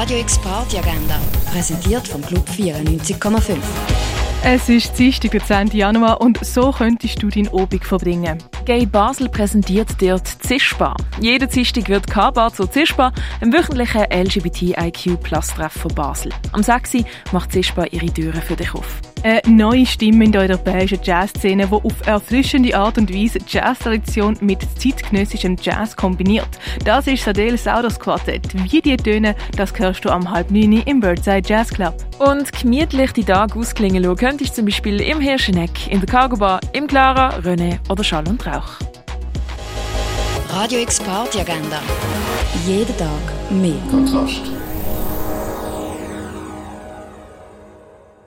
Radio X Party Agenda, präsentiert vom Club 94,5. Es ist Dienstag, der 10. Januar und so könntest du deinen Obig verbringen. Gay Basel präsentiert dort Zischbar. Jeden Dienstag wird K-Bar zu Zischbar, einem wöchentlichen LGBTIQ-Plus-Treff von Basel. Am 6. macht Zischbar ihre Türen für dich auf. Eine neue Stimme in der europäischen Jazzszene, die auf erfrischende Art und Weise Jazz-Tradition mit zeitgenössischem Jazz kombiniert. Das ist Sadel Saudos Quartett. Wie die tönen, das hörst du am halb neun im Birdside Jazz Club. Und gemütlich die Tage ausklingen lassen könntest du zum Beispiel im Hirscheneck, in der Cargo Bar, im Clara, René oder Schall und Rauch. Radio X Party Agenda. Jeden Tag mehr. Kontrast.